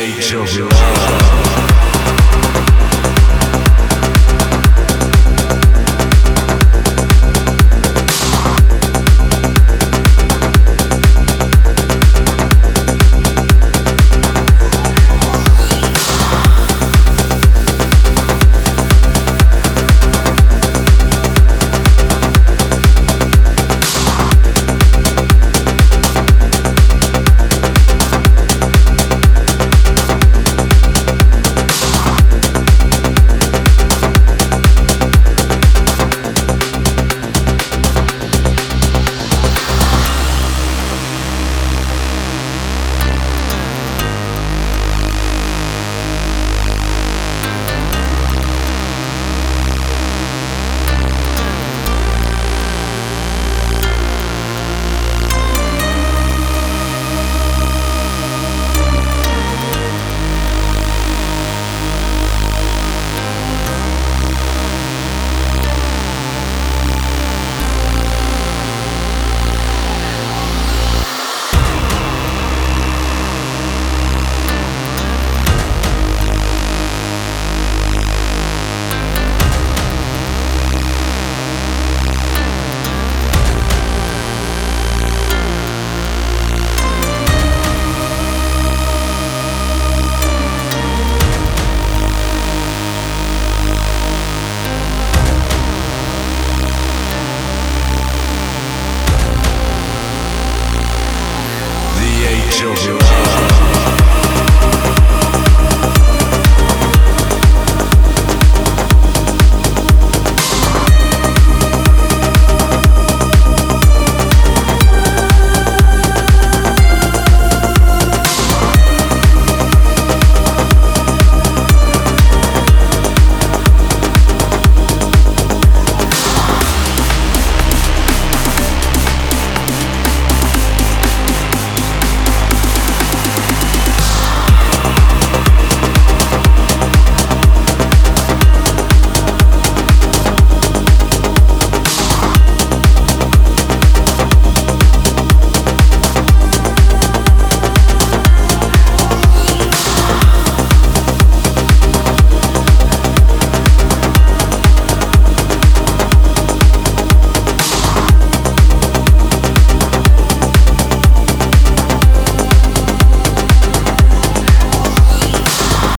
age of love.